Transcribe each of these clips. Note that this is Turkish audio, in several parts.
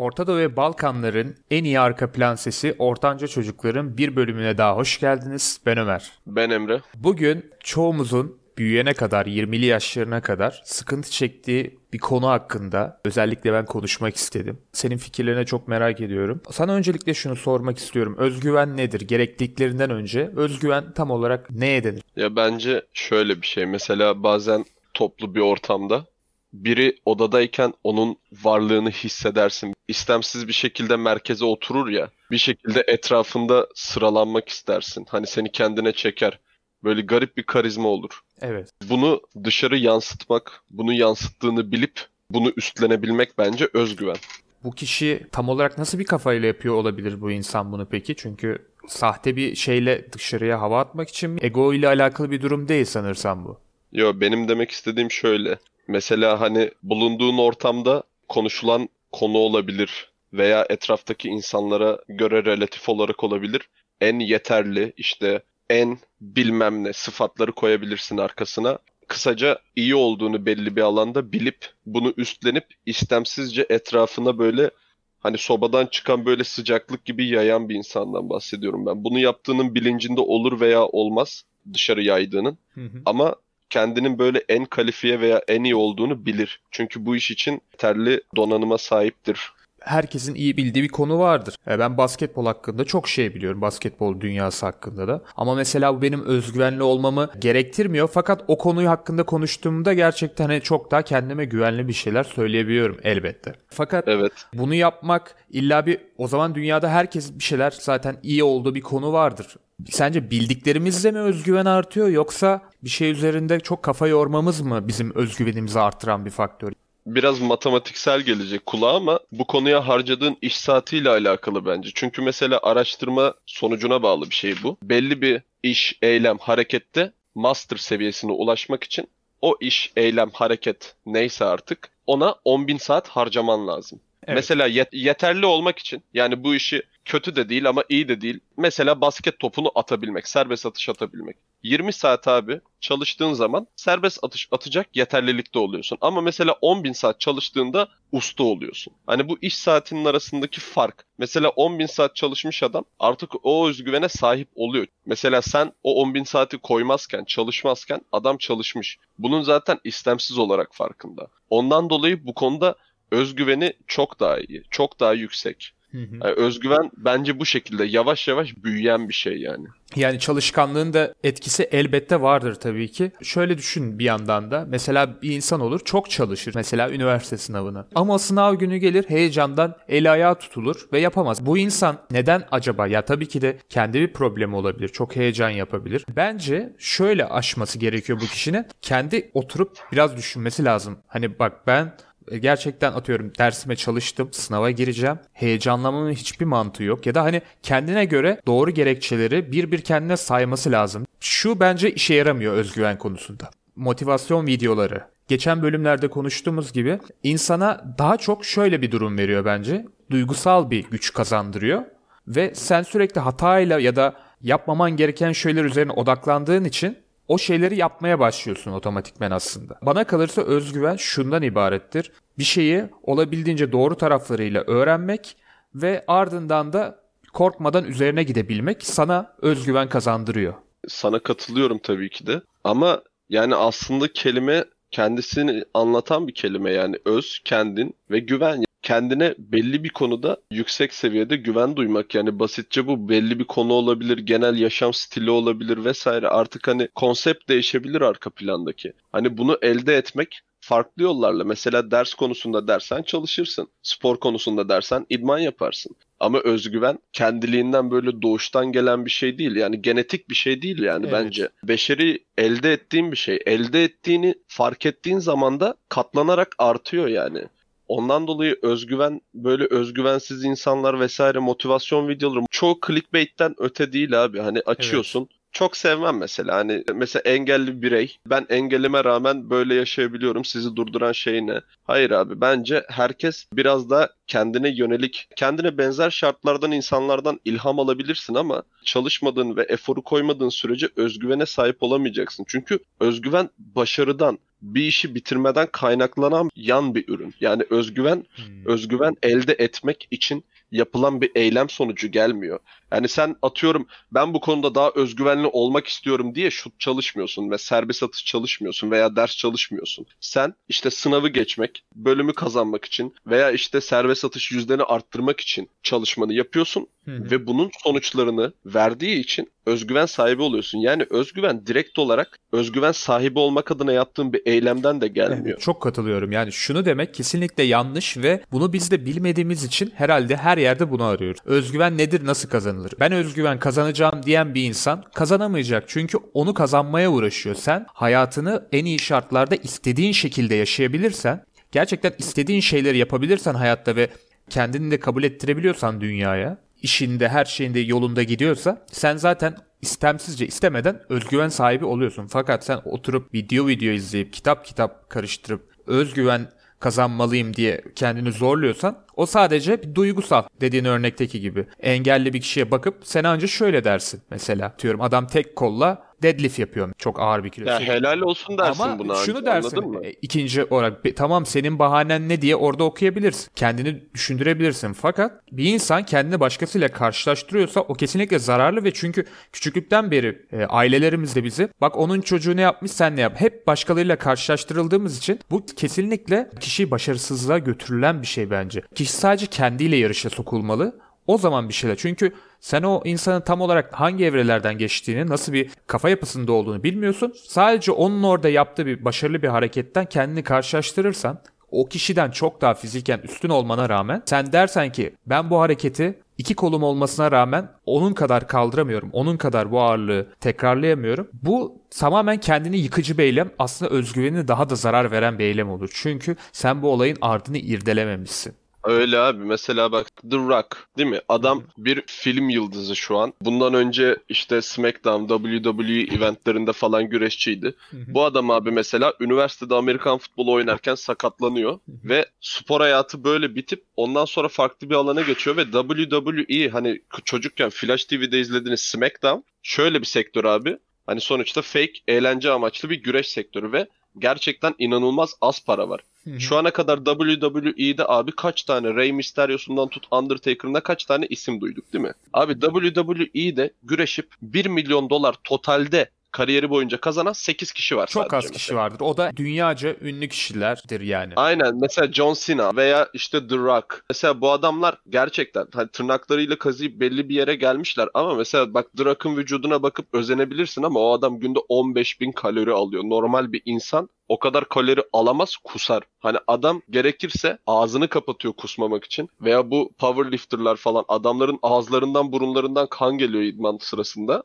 Orta Doğu ve Balkanların en iyi arka plan sesi Ortanca Çocukların bir bölümüne daha hoş geldiniz. Ben Ömer. Ben Emre. Bugün çoğumuzun büyüyene kadar, 20'li yaşlarına kadar sıkıntı çektiği bir konu hakkında özellikle ben konuşmak istedim. Senin fikirlerine çok merak ediyorum. Sana öncelikle şunu sormak istiyorum. Özgüven nedir? Gerekliliklerinden önce özgüven tam olarak neye denir? Ya bence şöyle bir şey. Mesela bazen toplu bir ortamda biri odadayken onun varlığını hissedersin. İstemsiz bir şekilde merkeze oturur ya. Bir şekilde etrafında sıralanmak istersin. Hani seni kendine çeker. Böyle garip bir karizma olur. Evet. Bunu dışarı yansıtmak, bunu yansıttığını bilip bunu üstlenebilmek bence özgüven. Bu kişi tam olarak nasıl bir kafayla yapıyor olabilir bu insan bunu peki? Çünkü sahte bir şeyle dışarıya hava atmak için ego ile alakalı bir durum değil sanırsam bu. Yo benim demek istediğim şöyle. Mesela hani bulunduğun ortamda konuşulan konu olabilir veya etraftaki insanlara göre relatif olarak olabilir. En yeterli işte en bilmem ne sıfatları koyabilirsin arkasına. Kısaca iyi olduğunu belli bir alanda bilip bunu üstlenip istemsizce etrafına böyle hani sobadan çıkan böyle sıcaklık gibi yayan bir insandan bahsediyorum ben. Bunu yaptığının bilincinde olur veya olmaz dışarı yaydığının. Hı hı. Ama kendinin böyle en kalifiye veya en iyi olduğunu bilir. Çünkü bu iş için yeterli donanıma sahiptir herkesin iyi bildiği bir konu vardır. Ben basketbol hakkında çok şey biliyorum. Basketbol dünyası hakkında da. Ama mesela bu benim özgüvenli olmamı gerektirmiyor. Fakat o konuyu hakkında konuştuğumda gerçekten hani çok daha kendime güvenli bir şeyler söyleyebiliyorum elbette. Fakat evet. bunu yapmak illa bir o zaman dünyada herkes bir şeyler zaten iyi olduğu bir konu vardır. Sence bildiklerimizle mi özgüven artıyor yoksa bir şey üzerinde çok kafa yormamız mı bizim özgüvenimizi artıran bir faktör? biraz matematiksel gelecek kulağa ama bu konuya harcadığın iş saatiyle alakalı bence. Çünkü mesela araştırma sonucuna bağlı bir şey bu. Belli bir iş, eylem, harekette master seviyesine ulaşmak için o iş, eylem, hareket neyse artık ona 10.000 saat harcaman lazım. Evet. Mesela yet- yeterli olmak için yani bu işi kötü de değil ama iyi de değil. Mesela basket topunu atabilmek, serbest atış atabilmek. 20 saat abi çalıştığın zaman serbest atış atacak yeterlilikte oluyorsun. Ama mesela 10 bin saat çalıştığında usta oluyorsun. Hani bu iş saatinin arasındaki fark. Mesela 10 bin saat çalışmış adam artık o özgüvene sahip oluyor. Mesela sen o 10 bin saati koymazken, çalışmazken adam çalışmış. Bunun zaten istemsiz olarak farkında. Ondan dolayı bu konuda özgüveni çok daha iyi, çok daha yüksek. Yani özgüven bence bu şekilde yavaş yavaş büyüyen bir şey yani. Yani çalışkanlığın da etkisi elbette vardır tabii ki. Şöyle düşün bir yandan da. Mesela bir insan olur çok çalışır. Mesela üniversite sınavını. Ama sınav günü gelir heyecandan el ayağı tutulur ve yapamaz. Bu insan neden acaba? Ya tabii ki de kendi bir problemi olabilir. Çok heyecan yapabilir. Bence şöyle aşması gerekiyor bu kişinin. Kendi oturup biraz düşünmesi lazım. Hani bak ben gerçekten atıyorum dersime çalıştım, sınava gireceğim. Heyecanlamanın hiçbir mantığı yok. Ya da hani kendine göre doğru gerekçeleri bir bir kendine sayması lazım. Şu bence işe yaramıyor özgüven konusunda. Motivasyon videoları. Geçen bölümlerde konuştuğumuz gibi insana daha çok şöyle bir durum veriyor bence. Duygusal bir güç kazandırıyor. Ve sen sürekli hatayla ya da yapmaman gereken şeyler üzerine odaklandığın için o şeyleri yapmaya başlıyorsun otomatikmen aslında. Bana kalırsa özgüven şundan ibarettir. Bir şeyi olabildiğince doğru taraflarıyla öğrenmek ve ardından da korkmadan üzerine gidebilmek sana özgüven kazandırıyor. Sana katılıyorum tabii ki de. Ama yani aslında kelime kendisini anlatan bir kelime yani öz, kendin ve güven kendine belli bir konuda yüksek seviyede güven duymak yani basitçe bu belli bir konu olabilir, genel yaşam stili olabilir vesaire. Artık hani konsept değişebilir arka plandaki. Hani bunu elde etmek farklı yollarla. Mesela ders konusunda dersen çalışırsın. Spor konusunda dersen idman yaparsın. Ama özgüven kendiliğinden böyle doğuştan gelen bir şey değil. Yani genetik bir şey değil yani evet. bence. Beşeri elde ettiğin bir şey. Elde ettiğini fark ettiğin zaman da katlanarak artıyor yani. Ondan dolayı özgüven böyle özgüvensiz insanlar vesaire motivasyon videoları çoğu clickbait'ten öte değil abi. Hani açıyorsun. Evet. Çok sevmem mesela. Hani mesela engelli birey. Ben engelime rağmen böyle yaşayabiliyorum. Sizi durduran şey ne? Hayır abi bence herkes biraz da kendine yönelik, kendine benzer şartlardan insanlardan ilham alabilirsin ama çalışmadığın ve eforu koymadığın sürece özgüvene sahip olamayacaksın. Çünkü özgüven başarıdan, bir işi bitirmeden kaynaklanan yan bir ürün. Yani özgüven, hmm. özgüven elde etmek için yapılan bir eylem sonucu gelmiyor. Yani sen atıyorum ben bu konuda daha özgüvenli olmak istiyorum diye şut çalışmıyorsun ve serbest atış çalışmıyorsun veya ders çalışmıyorsun. Sen işte sınavı geçmek, bölümü kazanmak için veya işte serbest atış yüzdeni arttırmak için çalışmanı yapıyorsun Hı-hı. ve bunun sonuçlarını verdiği için özgüven sahibi oluyorsun. Yani özgüven direkt olarak özgüven sahibi olmak adına yaptığın bir eylemden de gelmiyor. Evet, çok katılıyorum. Yani şunu demek kesinlikle yanlış ve bunu biz de bilmediğimiz için herhalde her yerde bunu arıyoruz. Özgüven nedir, nasıl kazanılır? Ben özgüven kazanacağım diyen bir insan kazanamayacak. Çünkü onu kazanmaya uğraşıyor. Sen hayatını en iyi şartlarda istediğin şekilde yaşayabilirsen, gerçekten istediğin şeyleri yapabilirsen hayatta ve kendini de kabul ettirebiliyorsan dünyaya, işinde her şeyinde yolunda gidiyorsa sen zaten istemsizce istemeden özgüven sahibi oluyorsun. Fakat sen oturup video video izleyip kitap kitap karıştırıp özgüven kazanmalıyım diye kendini zorluyorsan o sadece bir duygusal dediğin örnekteki gibi. Engelli bir kişiye bakıp sen anca şöyle dersin mesela. Diyorum adam tek kolla deadlift yapıyor. Çok ağır bir kilo. Ya helal olsun dersin Ama buna. şunu dersin. Mı? E, ikinci olarak tamam senin bahanen ne diye orada okuyabilirsin. Kendini düşündürebilirsin. Fakat bir insan kendini başkasıyla karşılaştırıyorsa o kesinlikle zararlı ve çünkü küçüklükten beri e, ailelerimiz de bizi bak onun çocuğu ne yapmış sen ne yap. Hep başkalarıyla karşılaştırıldığımız için bu kesinlikle kişiyi başarısızlığa götürülen bir şey bence. Kişi sadece kendiyle yarışa sokulmalı. O zaman bir şeyler. Çünkü sen o insanın tam olarak hangi evrelerden geçtiğini, nasıl bir kafa yapısında olduğunu bilmiyorsun. Sadece onun orada yaptığı bir başarılı bir hareketten kendini karşılaştırırsan o kişiden çok daha fiziken üstün olmana rağmen sen dersen ki ben bu hareketi iki kolum olmasına rağmen onun kadar kaldıramıyorum. Onun kadar bu ağırlığı tekrarlayamıyorum. Bu tamamen kendini yıkıcı bir eylem. Aslında özgüvenine daha da zarar veren bir eylem olur. Çünkü sen bu olayın ardını irdelememişsin. Öyle abi mesela bak The Rock değil mi? Adam bir film yıldızı şu an. Bundan önce işte SmackDown, WWE eventlerinde falan güreşçiydi. Bu adam abi mesela üniversitede Amerikan futbolu oynarken sakatlanıyor ve spor hayatı böyle bitip ondan sonra farklı bir alana geçiyor ve WWE hani çocukken Flash TV'de izlediğiniz SmackDown şöyle bir sektör abi. Hani sonuçta fake, eğlence amaçlı bir güreş sektörü ve gerçekten inanılmaz az para var. Şu ana kadar WWE'de abi kaç tane Rey Mysterio'sundan tut Undertaker'ına kaç tane isim duyduk değil mi? Abi WWE'de güreşip 1 milyon dolar totalde kariyeri boyunca kazanan 8 kişi var Çok az kişi mesela. vardır. O da dünyaca ünlü kişilerdir yani. Aynen. Mesela John Cena veya işte The Rock. Mesela bu adamlar gerçekten hani tırnaklarıyla kazıyıp belli bir yere gelmişler. Ama mesela bak The Rock'ın vücuduna bakıp özenebilirsin ama o adam günde 15 bin kalori alıyor. Normal bir insan o kadar kalori alamaz kusar. Hani adam gerekirse ağzını kapatıyor kusmamak için veya bu powerlifterlar falan adamların ağızlarından burunlarından kan geliyor idman sırasında.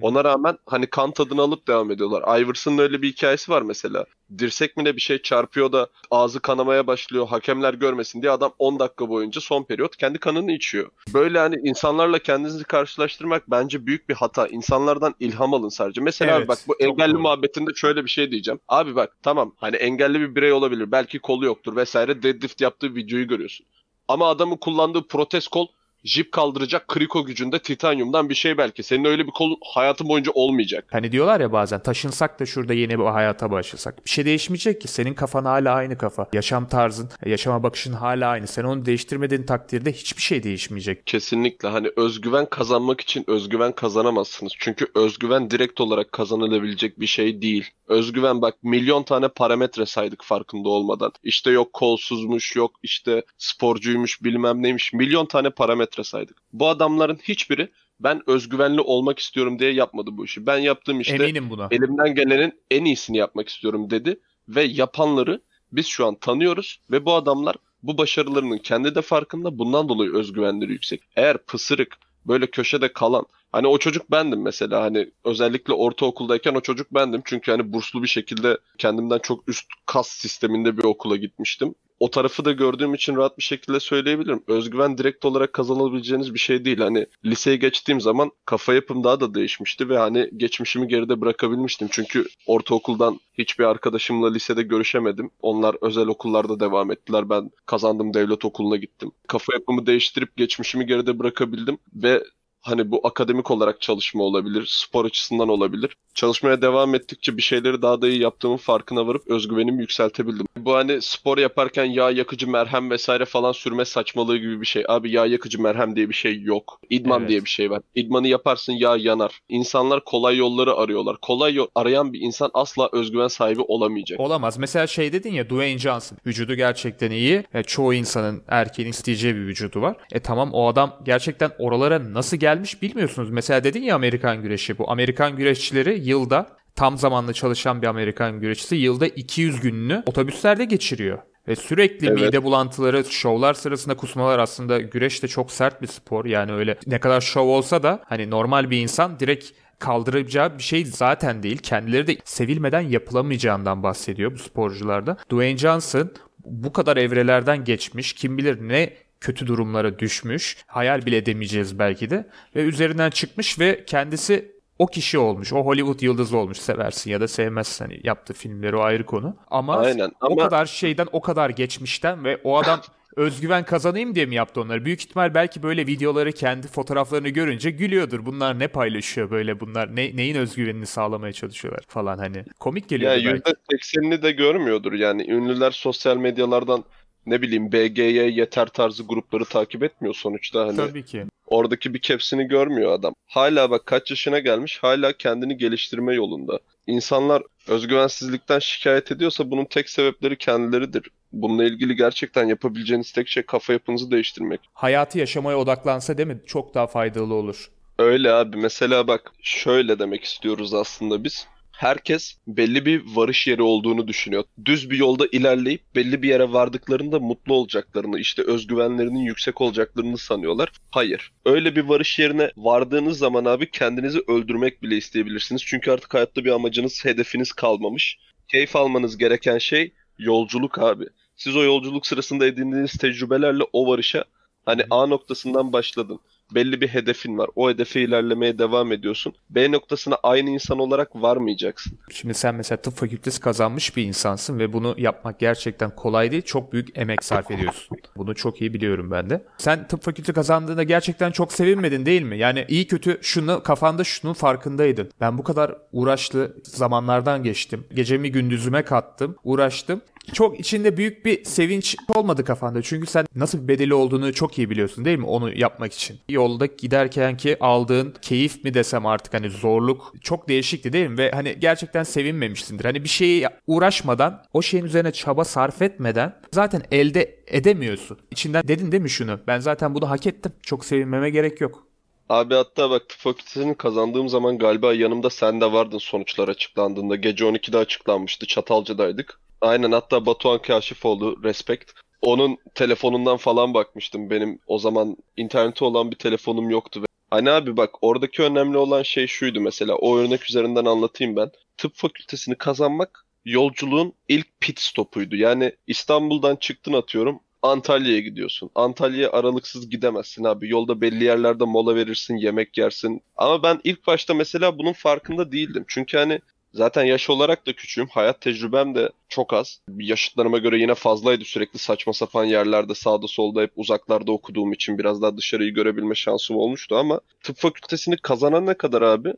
Ona rağmen hani kan tadını alıp devam ediyorlar. Iverson'ın öyle bir hikayesi var mesela. Dirsek mi ne bir şey çarpıyor da ağzı kanamaya başlıyor. Hakemler görmesin diye adam 10 dakika boyunca son periyot kendi kanını içiyor. Böyle hani insanlarla kendinizi karşılaştırmak bence büyük bir hata. İnsanlardan ilham alın sadece. Mesela evet, bak bu engelli doğru. muhabbetinde şöyle bir şey diyeceğim. Abi bak tamam hani engelli bir birey olabilir. Belki kolu yoktur vesaire. Deadlift yaptığı videoyu görüyorsun. Ama adamın kullandığı protez kol jip kaldıracak kriko gücünde titanyumdan bir şey belki. Senin öyle bir kolun hayatın boyunca olmayacak. Hani diyorlar ya bazen taşınsak da şurada yeni bir hayata başlasak. Bir şey değişmeyecek ki. Senin kafan hala aynı kafa. Yaşam tarzın, yaşama bakışın hala aynı. Sen onu değiştirmediğin takdirde hiçbir şey değişmeyecek. Kesinlikle. Hani özgüven kazanmak için özgüven kazanamazsınız. Çünkü özgüven direkt olarak kazanılabilecek bir şey değil. Özgüven bak milyon tane parametre saydık farkında olmadan. İşte yok kolsuzmuş, yok işte sporcuymuş, bilmem neymiş. Milyon tane parametre saydık. Bu adamların hiçbiri ben özgüvenli olmak istiyorum diye yapmadı bu işi. Ben yaptığım işte Eminim buna. elimden gelenin en iyisini yapmak istiyorum dedi ve yapanları biz şu an tanıyoruz ve bu adamlar bu başarılarının kendi de farkında bundan dolayı özgüvenleri yüksek. Eğer pısırık böyle köşede kalan Hani o çocuk bendim mesela hani özellikle ortaokuldayken o çocuk bendim. Çünkü hani burslu bir şekilde kendimden çok üst kas sisteminde bir okula gitmiştim. O tarafı da gördüğüm için rahat bir şekilde söyleyebilirim. Özgüven direkt olarak kazanabileceğiniz bir şey değil. Hani liseye geçtiğim zaman kafa yapım daha da değişmişti ve hani geçmişimi geride bırakabilmiştim. Çünkü ortaokuldan hiçbir arkadaşımla lisede görüşemedim. Onlar özel okullarda devam ettiler. Ben kazandım devlet okuluna gittim. Kafa yapımı değiştirip geçmişimi geride bırakabildim ve Hani bu akademik olarak çalışma olabilir, spor açısından olabilir. Çalışmaya devam ettikçe bir şeyleri daha da iyi yaptığımın farkına varıp özgüvenimi yükseltebildim. Bu hani spor yaparken yağ yakıcı merhem vesaire falan sürme saçmalığı gibi bir şey. Abi yağ yakıcı merhem diye bir şey yok. İdman evet. diye bir şey var. İdmanı yaparsın yağ yanar. İnsanlar kolay yolları arıyorlar. Kolay yol arayan bir insan asla özgüven sahibi olamayacak. Olamaz. Mesela şey dedin ya Dwayne Johnson. Vücudu gerçekten iyi. E, çoğu insanın erkeğin isteyeceği bir vücudu var. E tamam o adam gerçekten oralara nasıl gelmiş bilmiyorsunuz. Mesela dedin ya Amerikan güreşi bu. Amerikan güreşçileri yılda tam zamanlı çalışan bir Amerikan güreşçisi yılda 200 gününü otobüslerde geçiriyor. Ve sürekli evet. mide bulantıları, şovlar sırasında kusmalar aslında güreş de çok sert bir spor. Yani öyle ne kadar şov olsa da hani normal bir insan direkt kaldıracağı bir şey zaten değil. Kendileri de sevilmeden yapılamayacağından bahsediyor bu sporcularda. Dwayne Johnson bu kadar evrelerden geçmiş. Kim bilir ne kötü durumlara düşmüş. Hayal bile edemeyeceğiz belki de. Ve üzerinden çıkmış ve kendisi o kişi olmuş. O Hollywood yıldızı olmuş. Seversin ya da sevmezsin. Hani yaptığı filmleri o ayrı konu. Ama, Aynen, ama... o kadar şeyden o kadar geçmişten ve o adam özgüven kazanayım diye mi yaptı onları? Büyük ihtimal belki böyle videoları kendi fotoğraflarını görünce gülüyordur. Bunlar ne paylaşıyor böyle bunlar? Ne, neyin özgüvenini sağlamaya çalışıyorlar falan hani. Komik geliyor ya belki. %80'ini de görmüyordur yani. Ünlüler sosyal medyalardan ne bileyim BG'ye yeter tarzı grupları takip etmiyor sonuçta hani. Tabii ki. Oradaki bir kepsini görmüyor adam. Hala bak kaç yaşına gelmiş hala kendini geliştirme yolunda. İnsanlar özgüvensizlikten şikayet ediyorsa bunun tek sebepleri kendileridir. Bununla ilgili gerçekten yapabileceğiniz tek şey kafa yapınızı değiştirmek. Hayatı yaşamaya odaklansa değil mi? Çok daha faydalı olur. Öyle abi. Mesela bak şöyle demek istiyoruz aslında biz herkes belli bir varış yeri olduğunu düşünüyor. Düz bir yolda ilerleyip belli bir yere vardıklarında mutlu olacaklarını, işte özgüvenlerinin yüksek olacaklarını sanıyorlar. Hayır. Öyle bir varış yerine vardığınız zaman abi kendinizi öldürmek bile isteyebilirsiniz. Çünkü artık hayatta bir amacınız, hedefiniz kalmamış. Keyif almanız gereken şey yolculuk abi. Siz o yolculuk sırasında edindiğiniz tecrübelerle o varışa hani A noktasından başladın belli bir hedefin var. O hedefe ilerlemeye devam ediyorsun. B noktasına aynı insan olarak varmayacaksın. Şimdi sen mesela tıp fakültesi kazanmış bir insansın ve bunu yapmak gerçekten kolay değil. Çok büyük emek sarf ediyorsun. Bunu çok iyi biliyorum ben de. Sen tıp fakültesi kazandığında gerçekten çok sevinmedin değil mi? Yani iyi kötü şunu kafanda şunun farkındaydın. Ben bu kadar uğraşlı zamanlardan geçtim. Gecemi gündüzüme kattım. Uğraştım çok içinde büyük bir sevinç olmadı kafanda. Çünkü sen nasıl bir bedeli olduğunu çok iyi biliyorsun değil mi onu yapmak için. Yolda giderken ki aldığın keyif mi desem artık hani zorluk çok değişikti değil mi? Ve hani gerçekten sevinmemişsindir. Hani bir şeyi uğraşmadan o şeyin üzerine çaba sarf etmeden zaten elde edemiyorsun. İçinden dedin değil mi şunu? Ben zaten bunu hak ettim. Çok sevinmeme gerek yok. Abi hatta bak tıp fakültesini kazandığım zaman galiba yanımda sen de vardın sonuçlar açıklandığında. Gece 12'de açıklanmıştı. Çatalca'daydık. Aynen hatta Batuhan Kaşifoğlu Respect. Onun telefonundan falan bakmıştım. Benim o zaman interneti olan bir telefonum yoktu. Hani abi bak oradaki önemli olan şey şuydu mesela. O örnek üzerinden anlatayım ben. Tıp fakültesini kazanmak yolculuğun ilk pit stopuydu. Yani İstanbul'dan çıktın atıyorum. Antalya'ya gidiyorsun. Antalya'ya aralıksız gidemezsin abi. Yolda belli yerlerde mola verirsin, yemek yersin. Ama ben ilk başta mesela bunun farkında değildim. Çünkü hani Zaten yaş olarak da küçüğüm. Hayat tecrübem de çok az. Yaşıtlarıma göre yine fazlaydı. Sürekli saçma sapan yerlerde sağda solda hep uzaklarda okuduğum için biraz daha dışarıyı görebilme şansım olmuştu ama tıp fakültesini kazanan ne kadar abi?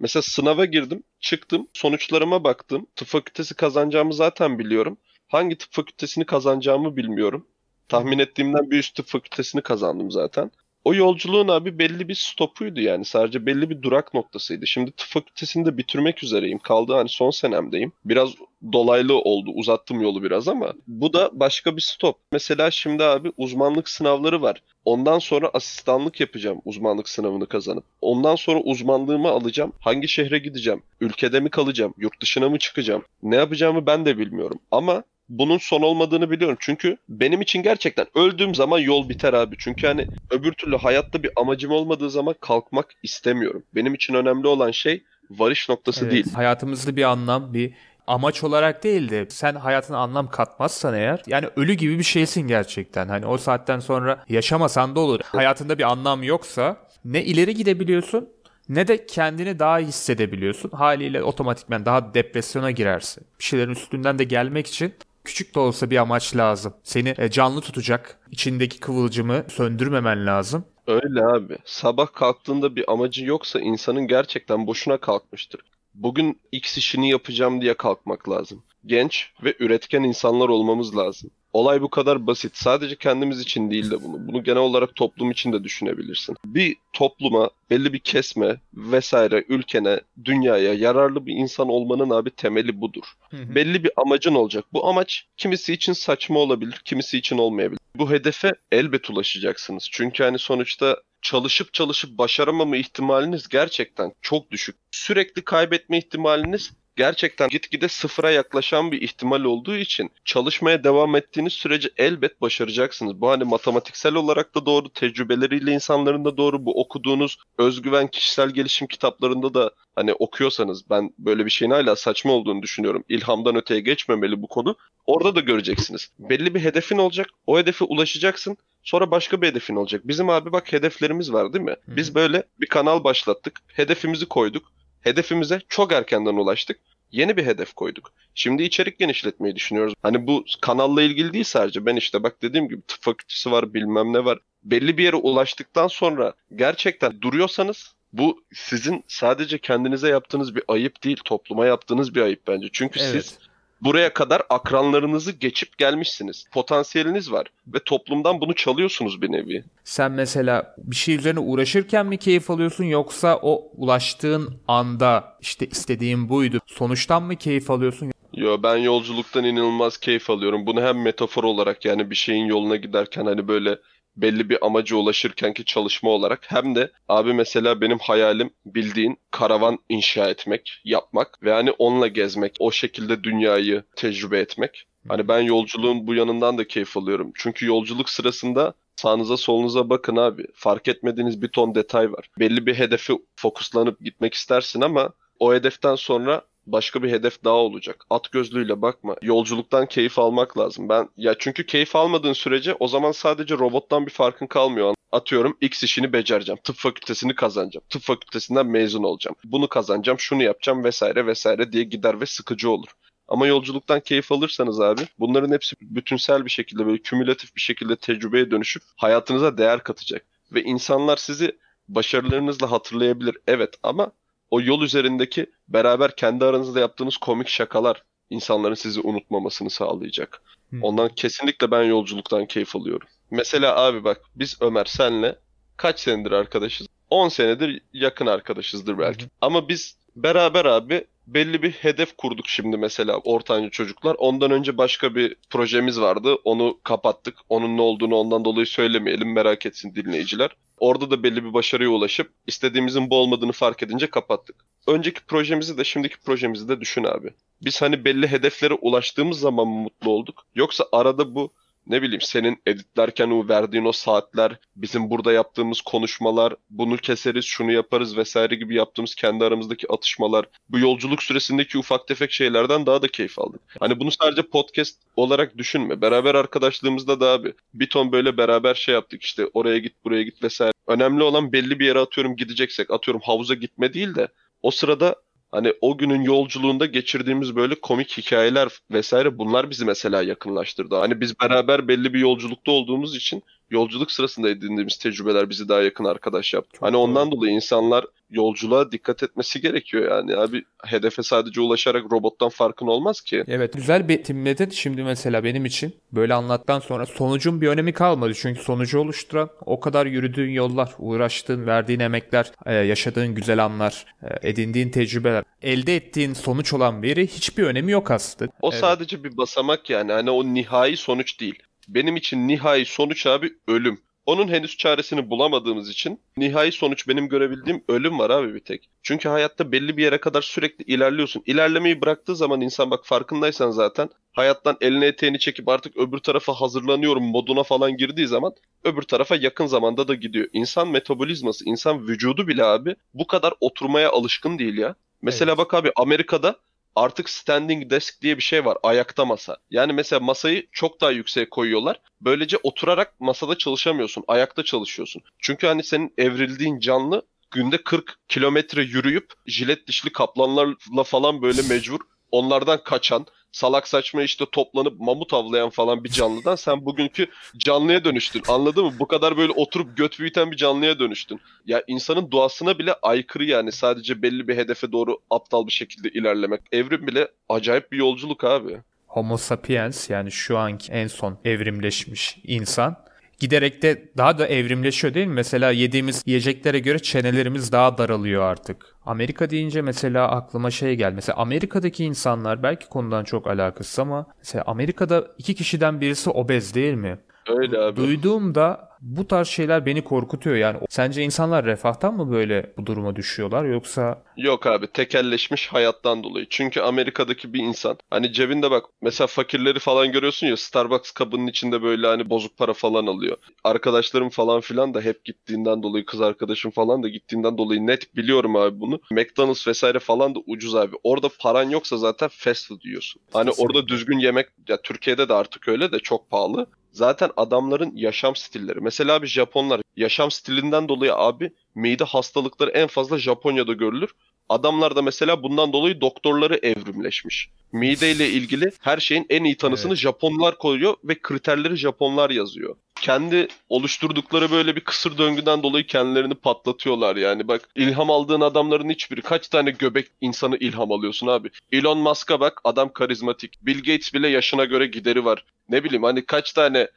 Mesela sınava girdim, çıktım, sonuçlarıma baktım. Tıp fakültesi kazanacağımı zaten biliyorum. Hangi tıp fakültesini kazanacağımı bilmiyorum. Tahmin ettiğimden bir üst tıp fakültesini kazandım zaten o yolculuğun abi belli bir stopuydu yani. Sadece belli bir durak noktasıydı. Şimdi tıp fakültesini de bitirmek üzereyim. Kaldı hani son senemdeyim. Biraz dolaylı oldu. Uzattım yolu biraz ama bu da başka bir stop. Mesela şimdi abi uzmanlık sınavları var. Ondan sonra asistanlık yapacağım uzmanlık sınavını kazanıp. Ondan sonra uzmanlığımı alacağım. Hangi şehre gideceğim? Ülkede mi kalacağım? Yurt dışına mı çıkacağım? Ne yapacağımı ben de bilmiyorum. Ama bunun son olmadığını biliyorum. Çünkü benim için gerçekten öldüğüm zaman yol biter abi. Çünkü hani öbür türlü hayatta bir amacım olmadığı zaman kalkmak istemiyorum. Benim için önemli olan şey varış noktası evet, değil. Hayatımızda bir anlam, bir amaç olarak değil de sen hayatına anlam katmazsan eğer yani ölü gibi bir şeysin gerçekten. Hani o saatten sonra yaşamasan da olur. Hayatında bir anlam yoksa ne ileri gidebiliyorsun ne de kendini daha iyi hissedebiliyorsun. Haliyle otomatikmen daha depresyona girersin. Bir şeylerin üstünden de gelmek için küçük de olsa bir amaç lazım. Seni e, canlı tutacak, içindeki kıvılcımı söndürmemen lazım. Öyle abi. Sabah kalktığında bir amacı yoksa insanın gerçekten boşuna kalkmıştır. Bugün X işini yapacağım diye kalkmak lazım. Genç ve üretken insanlar olmamız lazım. Olay bu kadar basit. Sadece kendimiz için değil de bunu. Bunu genel olarak toplum için de düşünebilirsin. Bir topluma, belli bir kesme vesaire, ülkene, dünyaya yararlı bir insan olmanın abi temeli budur. Hı hı. Belli bir amacın olacak. Bu amaç kimisi için saçma olabilir, kimisi için olmayabilir. Bu hedefe elbet ulaşacaksınız. Çünkü hani sonuçta çalışıp çalışıp başaramama ihtimaliniz gerçekten çok düşük. Sürekli kaybetme ihtimaliniz gerçekten gitgide sıfıra yaklaşan bir ihtimal olduğu için çalışmaya devam ettiğiniz sürece elbet başaracaksınız. Bu hani matematiksel olarak da doğru, tecrübeleriyle insanların da doğru. Bu okuduğunuz özgüven kişisel gelişim kitaplarında da hani okuyorsanız ben böyle bir şeyin hala saçma olduğunu düşünüyorum. İlhamdan öteye geçmemeli bu konu. Orada da göreceksiniz. Belli bir hedefin olacak. O hedefe ulaşacaksın. Sonra başka bir hedefin olacak. Bizim abi bak hedeflerimiz var değil mi? Biz böyle bir kanal başlattık. Hedefimizi koyduk. Hedefimize çok erkenden ulaştık. Yeni bir hedef koyduk. Şimdi içerik genişletmeyi düşünüyoruz. Hani bu kanalla ilgili değil sadece. Ben işte bak dediğim gibi tıp fakültesi var bilmem ne var. Belli bir yere ulaştıktan sonra gerçekten duruyorsanız bu sizin sadece kendinize yaptığınız bir ayıp değil. Topluma yaptığınız bir ayıp bence. Çünkü Evet. siz buraya kadar akranlarınızı geçip gelmişsiniz. Potansiyeliniz var ve toplumdan bunu çalıyorsunuz bir nevi. Sen mesela bir şey üzerine uğraşırken mi keyif alıyorsun yoksa o ulaştığın anda işte istediğim buydu sonuçtan mı keyif alıyorsun? Yo ben yolculuktan inanılmaz keyif alıyorum. Bunu hem metafor olarak yani bir şeyin yoluna giderken hani böyle belli bir amaca ulaşırkenki çalışma olarak hem de abi mesela benim hayalim bildiğin karavan inşa etmek, yapmak ve hani onunla gezmek, o şekilde dünyayı tecrübe etmek. Hani ben yolculuğun bu yanından da keyif alıyorum. Çünkü yolculuk sırasında sağınıza solunuza bakın abi. Fark etmediğiniz bir ton detay var. Belli bir hedefe fokuslanıp gitmek istersin ama o hedeften sonra başka bir hedef daha olacak. At gözlüğüyle bakma. Yolculuktan keyif almak lazım. Ben ya çünkü keyif almadığın sürece o zaman sadece robottan bir farkın kalmıyor. Atıyorum X işini becereceğim. Tıp fakültesini kazanacağım. Tıp fakültesinden mezun olacağım. Bunu kazanacağım, şunu yapacağım vesaire vesaire diye gider ve sıkıcı olur. Ama yolculuktan keyif alırsanız abi bunların hepsi bütünsel bir şekilde böyle kümülatif bir şekilde tecrübeye dönüşüp hayatınıza değer katacak. Ve insanlar sizi başarılarınızla hatırlayabilir evet ama o yol üzerindeki beraber kendi aranızda yaptığınız komik şakalar insanların sizi unutmamasını sağlayacak. Hı. Ondan kesinlikle ben yolculuktan keyif alıyorum. Mesela abi bak biz Ömer senle kaç senedir arkadaşız? 10 senedir yakın arkadaşızdır belki. Hı hı. Ama biz beraber abi belli bir hedef kurduk şimdi mesela ortanca çocuklar. Ondan önce başka bir projemiz vardı. Onu kapattık. Onun ne olduğunu ondan dolayı söylemeyelim. Merak etsin dinleyiciler. Orada da belli bir başarıya ulaşıp istediğimizin bu olmadığını fark edince kapattık. Önceki projemizi de şimdiki projemizi de düşün abi. Biz hani belli hedeflere ulaştığımız zaman mı mutlu olduk? Yoksa arada bu ne bileyim senin editlerken o verdiğin o saatler, bizim burada yaptığımız konuşmalar, bunu keseriz, şunu yaparız vesaire gibi yaptığımız kendi aramızdaki atışmalar, bu yolculuk süresindeki ufak tefek şeylerden daha da keyif aldık. Hani bunu sadece podcast olarak düşünme. Beraber arkadaşlığımızda da abi bir ton böyle beraber şey yaptık işte oraya git buraya git vesaire. Önemli olan belli bir yere atıyorum gideceksek atıyorum havuza gitme değil de o sırada Hani o günün yolculuğunda geçirdiğimiz böyle komik hikayeler vesaire bunlar bizi mesela yakınlaştırdı. Hani biz beraber belli bir yolculukta olduğumuz için yolculuk sırasında edindiğimiz tecrübeler bizi daha yakın arkadaş yaptı. Çok hani doğru. ondan dolayı insanlar yolculuğa dikkat etmesi gerekiyor yani. Abi hedefe sadece ulaşarak robottan farkın olmaz ki. Evet güzel bir timledin. Şimdi mesela benim için böyle anlattıktan sonra sonucun bir önemi kalmadı. Çünkü sonucu oluşturan o kadar yürüdüğün yollar, uğraştığın, verdiğin emekler, e, yaşadığın güzel anlar, e, edindiğin tecrübeler, elde ettiğin sonuç olan veri hiçbir önemi yok aslında. O Evet. sadece bir basamak yani. Hani o nihai sonuç değil. Benim için nihai sonuç abi ölüm. Onun henüz çaresini bulamadığımız için nihai sonuç benim görebildiğim ölüm var abi bir tek. Çünkü hayatta belli bir yere kadar sürekli ilerliyorsun. İlerlemeyi bıraktığı zaman insan bak farkındaysan zaten hayattan eline eteğini çekip artık öbür tarafa hazırlanıyorum moduna falan girdiği zaman öbür tarafa yakın zamanda da gidiyor. İnsan metabolizması, insan vücudu bile abi bu kadar oturmaya alışkın değil ya. Mesela Evet. bak abi Amerika'da artık standing desk diye bir şey var. Ayakta masa. Yani mesela masayı çok daha yükseğe koyuyorlar. Böylece oturarak masada çalışamıyorsun. Ayakta çalışıyorsun. Çünkü hani senin evrildiğin canlı günde 40 kilometre yürüyüp jilet dişli kaplanlarla falan böyle mecbur onlardan kaçan salak saçma işte toplanıp mamut avlayan falan bir canlıdan sen bugünkü canlıya dönüştün. Anladın mı? Bu kadar böyle oturup göt büyüten bir canlıya dönüştün. Ya insanın doğasına bile aykırı yani sadece belli bir hedefe doğru aptal bir şekilde ilerlemek. Evrim bile acayip bir yolculuk abi. Homo sapiens yani şu anki en son evrimleşmiş insan giderek de daha da evrimleşiyor değil mi? Mesela yediğimiz yiyeceklere göre çenelerimiz daha daralıyor artık. Amerika deyince mesela aklıma şey gel. Mesela Amerika'daki insanlar belki konudan çok alakasız ama mesela Amerika'da iki kişiden birisi obez değil mi? Öyle abi. Duyduğumda bu tarz şeyler beni korkutuyor. Yani sence insanlar refahtan mı böyle bu duruma düşüyorlar yoksa Yok abi tekelleşmiş hayattan dolayı. Çünkü Amerika'daki bir insan hani cebinde bak mesela fakirleri falan görüyorsun ya Starbucks kabının içinde böyle hani bozuk para falan alıyor. Arkadaşlarım falan filan da hep gittiğinden dolayı kız arkadaşım falan da gittiğinden dolayı net biliyorum abi bunu. McDonald's vesaire falan da ucuz abi. Orada paran yoksa zaten fast food yiyorsun. Hani Kesinlikle. orada düzgün yemek ya Türkiye'de de artık öyle de çok pahalı. Zaten adamların yaşam stilleri. Mesela bir Japonlar yaşam stilinden dolayı abi mide hastalıkları en fazla Japonya'da görülür. Adamlar da mesela bundan dolayı doktorları evrimleşmiş. Mideyle ilgili her şeyin en iyi tanısını Evet. Japonlar koyuyor ve kriterleri Japonlar yazıyor. Kendi oluşturdukları böyle bir kısır döngüden dolayı kendilerini patlatıyorlar yani. Bak ilham aldığın adamların hiçbiri kaç tane göbek insanı ilham alıyorsun abi. Elon Musk'a bak adam karizmatik. Bill Gates bile yaşına göre gideri var. Ne bileyim hani kaç tane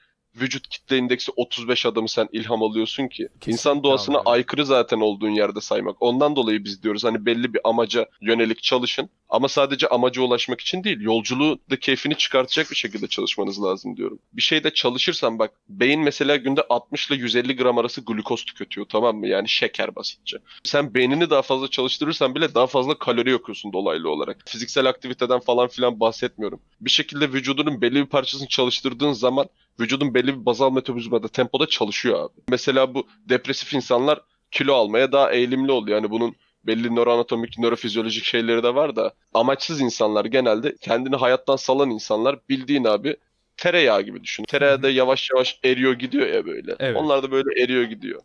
vücut kitle indeksi 35 adamı sen ilham alıyorsun ki. Kesinlikle İnsan doğasına abi. aykırı zaten olduğun yerde saymak. Ondan dolayı biz diyoruz hani belli bir amaca yönelik çalışın. Ama sadece amaca ulaşmak için değil. Yolculuğu da keyfini çıkartacak bir şekilde çalışmanız lazım diyorum. Bir şeyde çalışırsan bak beyin mesela günde 60 ile 150 gram arası glukoz tüketiyor tamam mı? Yani şeker basitçe. Sen beynini daha fazla çalıştırırsan bile daha fazla kalori yakıyorsun dolaylı olarak. Fiziksel aktiviteden falan filan bahsetmiyorum. Bir şekilde vücudunun belli bir parçasını çalıştırdığın zaman vücudun belli bir bazal metabolizmada tempoda çalışıyor abi. Mesela bu depresif insanlar kilo almaya daha eğilimli oluyor. Yani bunun belli nöroanatomik, nörofizyolojik şeyleri de var da amaçsız insanlar genelde kendini hayattan salan insanlar bildiğin abi tereyağı gibi düşün. Tereyağı da yavaş yavaş eriyor gidiyor ya böyle. Evet. Onlar da böyle eriyor gidiyor.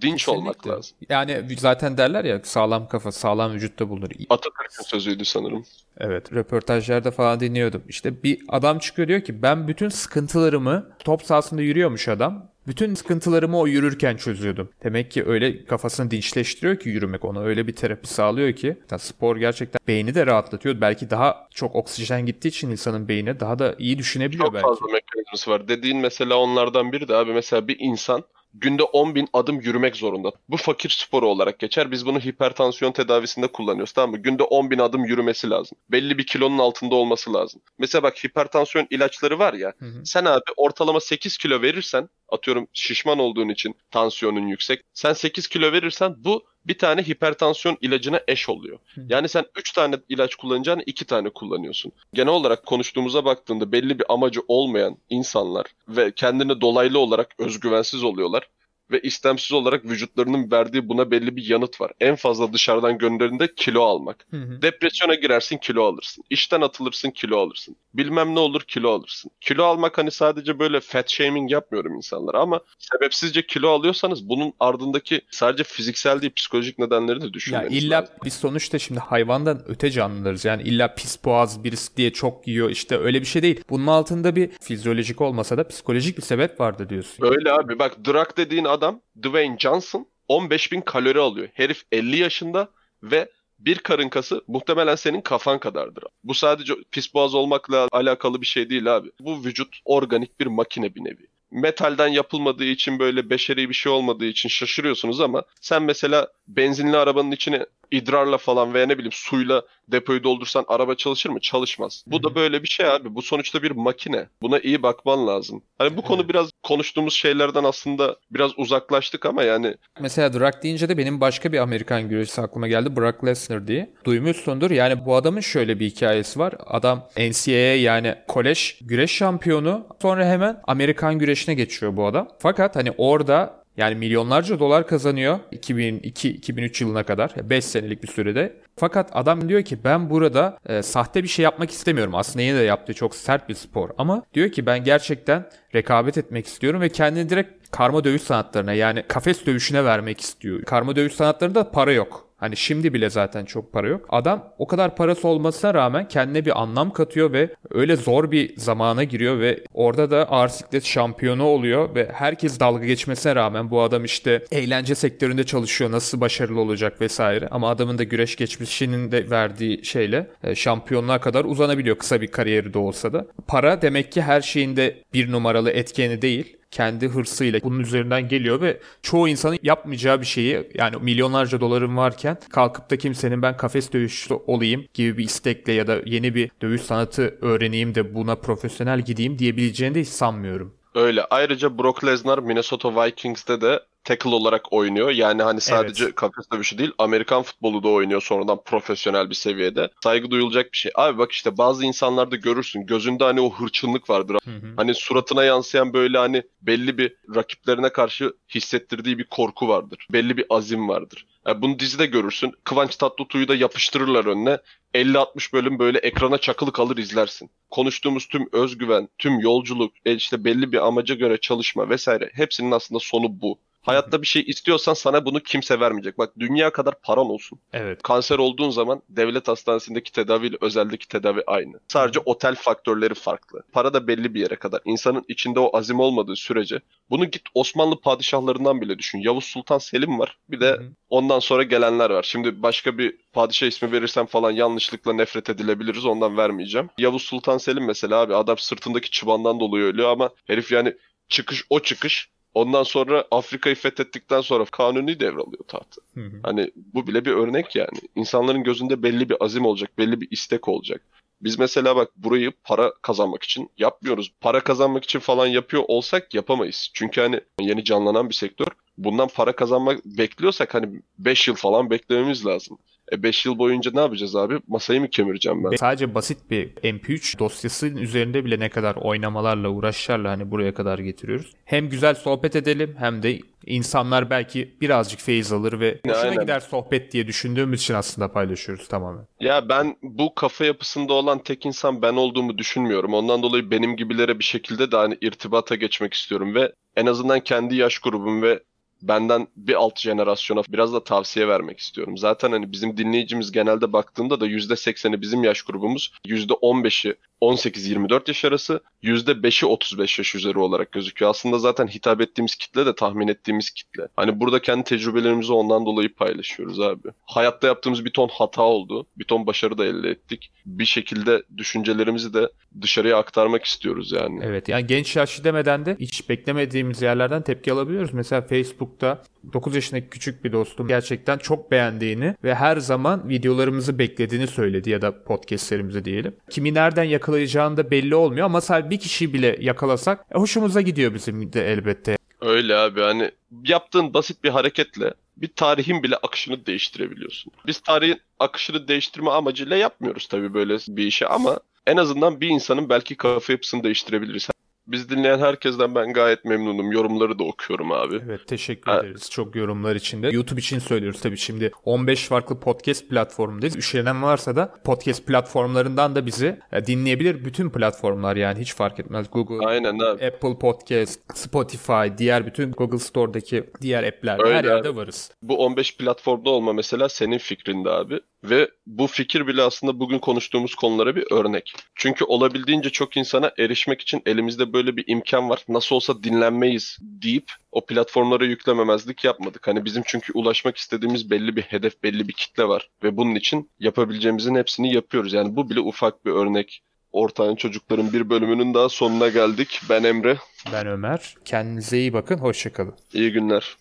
Dinç olmak lazım. Yani zaten derler ya sağlam kafa sağlam vücutta bulunur. Atatürk'ün sözüydü sanırım. Evet röportajlarda falan dinliyordum. İşte bir adam çıkıyor diyor ki ben bütün sıkıntılarımı top sahasında yürüyormuş adam. Bütün sıkıntılarımı o yürürken çözüyordum. Demek ki öyle kafasını dinçleştiriyor ki yürümek ona öyle bir terapi sağlıyor ki. Yani spor gerçekten beyni de rahatlatıyor. Belki daha çok oksijen gittiği için insanın beynine daha da iyi düşünebiliyor Çok belki. fazla mekanizması var. Dediğin mesela onlardan biri de abi mesela bir insan günde 10 bin adım yürümek zorunda. Bu fakir sporu olarak geçer. Biz bunu hipertansiyon tedavisinde kullanıyoruz tamam mı? Günde 10 bin adım yürümesi lazım. Belli bir kilonun altında olması lazım. Mesela bak hipertansiyon ilaçları var ya. Hı hı. Sen abi ortalama 8 kilo verirsen atıyorum şişman olduğun için tansiyonun yüksek. Sen 8 kilo verirsen bu bir tane hipertansiyon ilacına eş oluyor. Yani sen 3 tane ilaç kullanacağını 2 tane kullanıyorsun. Genel olarak konuştuğumuza baktığında belli bir amacı olmayan insanlar ve kendine dolaylı olarak özgüvensiz oluyorlar ve istemsiz olarak vücutlarının verdiği buna belli bir yanıt var. En fazla dışarıdan gönderinde kilo almak. Hı hı. Depresyona girersin kilo alırsın. İşten atılırsın kilo alırsın. Bilmem ne olur kilo alırsın. Kilo almak hani sadece böyle fat shaming yapmıyorum insanlara ama sebepsizce kilo alıyorsanız bunun ardındaki sadece fiziksel değil psikolojik nedenleri de Ya düşünmeniz illa lazım. biz sonuçta şimdi hayvandan öte canlılarız. Yani illa pis boğaz birisi diye çok yiyor işte öyle bir şey değil. Bunun altında bir fizyolojik olmasa da psikolojik bir sebep vardı diyorsun. Öyle abi bak Drak dediğin adam Dwayne Johnson 15 bin kalori alıyor. Herif 50 yaşında ve bir karın kası muhtemelen senin kafan kadardır. Bu sadece pis boğaz olmakla alakalı bir şey değil abi. Bu vücut organik bir makine bir nevi. Metalden yapılmadığı için böyle beşeri bir şey olmadığı için şaşırıyorsunuz ama sen mesela benzinli arabanın içine idrarla falan veya ne bileyim suyla depoyu doldursan araba çalışır mı? Çalışmaz. Bu da böyle bir şey abi. Bu sonuçta bir makine. Buna iyi bakman lazım. Hani bu konu Evet. biraz konuştuğumuz şeylerden aslında biraz uzaklaştık ama yani Mesela Drak deyince de benim başka bir Amerikan güreşçisi aklıma geldi. Brock Lesnar diye. Duymuşsundur. Yani bu adamın şöyle bir hikayesi var. Adam NCAA yani kolej güreş şampiyonu. Sonra hemen Amerikan güreşine geçiyor bu adam. Fakat hani orada Yani milyonlarca dolar kazanıyor 2002-2003 yılına kadar 5 senelik bir sürede. Fakat adam diyor ki ben burada e, sahte bir şey yapmak istemiyorum. Aslında yine de yaptığı çok sert bir spor ama diyor ki ben gerçekten rekabet etmek istiyorum ve kendini direkt karma dövüş sanatlarına yani kafes dövüşüne vermek istiyor. Karma dövüş sanatlarında para yok. Hani şimdi bile zaten çok para yok. Adam o kadar parası olmasına rağmen kendine bir anlam katıyor ve öyle zor bir zamana giriyor ve orada da ağır siklet şampiyonu oluyor ve herkes dalga geçmesine rağmen bu adam işte eğlence sektöründe çalışıyor nasıl başarılı olacak vesaire ama adamın da güreş geçmişinin de verdiği şeyle e, şampiyonluğa kadar uzanabiliyor kısa bir kariyeri de olsa da. Para demek ki her şeyin de bir numaralı etkeni değil kendi hırsıyla bunun üzerinden geliyor ve çoğu insanın yapmayacağı bir şeyi yani milyonlarca dolarım varken kalkıp da kimsenin ben kafes dövüşçü olayım gibi bir istekle ya da yeni bir dövüş sanatı öğreneyim de buna profesyonel gideyim diyebileceğini de hiç sanmıyorum. Öyle. Ayrıca Brock Lesnar Minnesota Vikings'te de tackle olarak oynuyor. Yani hani sadece evet. kafes dövüşü değil Amerikan futbolu da oynuyor sonradan profesyonel bir seviyede. Saygı duyulacak bir şey. Abi bak işte bazı insanlarda görürsün gözünde hani o hırçınlık vardır. Hı hı. Hani suratına yansıyan böyle hani belli bir rakiplerine karşı hissettirdiği bir korku vardır. Belli bir azim vardır. Yani bunu dizide görürsün. Kıvanç Tatlıtuğ'u da yapıştırırlar önüne. 50-60 bölüm böyle ekrana çakılı kalır izlersin. Konuştuğumuz tüm özgüven, tüm yolculuk, e, işte belli bir amaca göre çalışma vesaire hepsinin aslında sonu bu. Hayatta bir şey istiyorsan sana bunu kimse vermeyecek. Bak dünya kadar paran olsun. Evet. Kanser olduğun zaman devlet hastanesindeki tedavi ile özeldeki tedavi aynı. Sadece otel faktörleri farklı. Para da belli bir yere kadar. İnsanın içinde o azim olmadığı sürece bunu git Osmanlı padişahlarından bile düşün. Yavuz Sultan Selim var. Bir de ondan sonra gelenler var. Şimdi başka bir padişah ismi verirsem falan yanlışlıkla nefret edilebiliriz. Ondan vermeyeceğim. Yavuz Sultan Selim mesela abi adam sırtındaki çıbandan dolayı ölüyor ama herif yani çıkış o çıkış Ondan sonra Afrika'yı fethettikten sonra Kanuni devralıyor tahtı. Hı hı. Hani bu bile bir örnek yani. İnsanların gözünde belli bir azim olacak, belli bir istek olacak. Biz mesela bak burayı para kazanmak için yapmıyoruz. Para kazanmak için falan yapıyor olsak yapamayız. Çünkü hani yeni canlanan bir sektör. Bundan para kazanmak bekliyorsak hani 5 yıl falan beklememiz lazım. E 5 yıl boyunca ne yapacağız abi? Masayı mı kemireceğim ben? Sadece basit bir MP3 dosyasının üzerinde bile ne kadar oynamalarla, uğraşlarla hani buraya kadar getiriyoruz. Hem güzel sohbet edelim hem de insanlar belki birazcık feyiz alır ve hoşuna Aynen. gider sohbet diye düşündüğümüz için aslında paylaşıyoruz tamamen. Ya ben bu kafa yapısında olan tek insan ben olduğumu düşünmüyorum. Ondan dolayı benim gibilere bir şekilde de hani irtibata geçmek istiyorum ve en azından kendi yaş grubum ve benden bir alt jenerasyona biraz da tavsiye vermek istiyorum. Zaten hani bizim dinleyicimiz genelde baktığında da %80'i bizim yaş grubumuz, %15'i 18-24 yaş arası, %5'i 35 yaş üzeri olarak gözüküyor. Aslında zaten hitap ettiğimiz kitle de tahmin ettiğimiz kitle. Hani burada kendi tecrübelerimizi ondan dolayı paylaşıyoruz abi. Hayatta yaptığımız bir ton hata oldu. Bir ton başarı da elde ettik. Bir şekilde düşüncelerimizi de dışarıya aktarmak istiyoruz yani. Evet yani genç yaşlı demeden de hiç beklemediğimiz yerlerden tepki alabiliyoruz. Mesela Facebook'ta 9 yaşındaki küçük bir dostum gerçekten çok beğendiğini ve her zaman videolarımızı beklediğini söyledi ya da podcastlerimizi diyelim. Kimi nereden yakalayacağını da belli olmuyor ama sadece bir kişi bile yakalasak e, hoşumuza gidiyor bizim de elbette. Öyle abi hani yaptığın basit bir hareketle bir tarihin bile akışını değiştirebiliyorsun. Biz tarihin akışını değiştirme amacıyla yapmıyoruz tabii böyle bir işi ama en azından bir insanın belki kafa yapısını değiştirebiliriz. Biz dinleyen herkesten ben gayet memnunum. Yorumları da okuyorum abi. Evet teşekkür ha. ederiz çok yorumlar için de. YouTube için söylüyoruz tabii şimdi 15 farklı podcast platformundayız. Üşenen varsa da podcast platformlarından da bizi e, dinleyebilir. Bütün platformlar yani hiç fark etmez. Google, Aynen abi. Apple Podcast, Spotify, diğer bütün Google Store'daki diğer app'ler her yerde abi. varız. Bu 15 platformda olma mesela senin fikrinde abi. Ve bu fikir bile aslında bugün konuştuğumuz konulara bir örnek. Çünkü olabildiğince çok insana erişmek için elimizde böyle bir imkan var. Nasıl olsa dinlenmeyiz deyip o platformlara yüklememezlik yapmadık. Hani bizim çünkü ulaşmak istediğimiz belli bir hedef, belli bir kitle var. Ve bunun için yapabileceğimizin hepsini yapıyoruz. Yani bu bile ufak bir örnek. Ortağın Çocukların bir bölümünün daha sonuna geldik. Ben Emre. Ben Ömer. Kendinize iyi bakın. Hoşçakalın. İyi günler.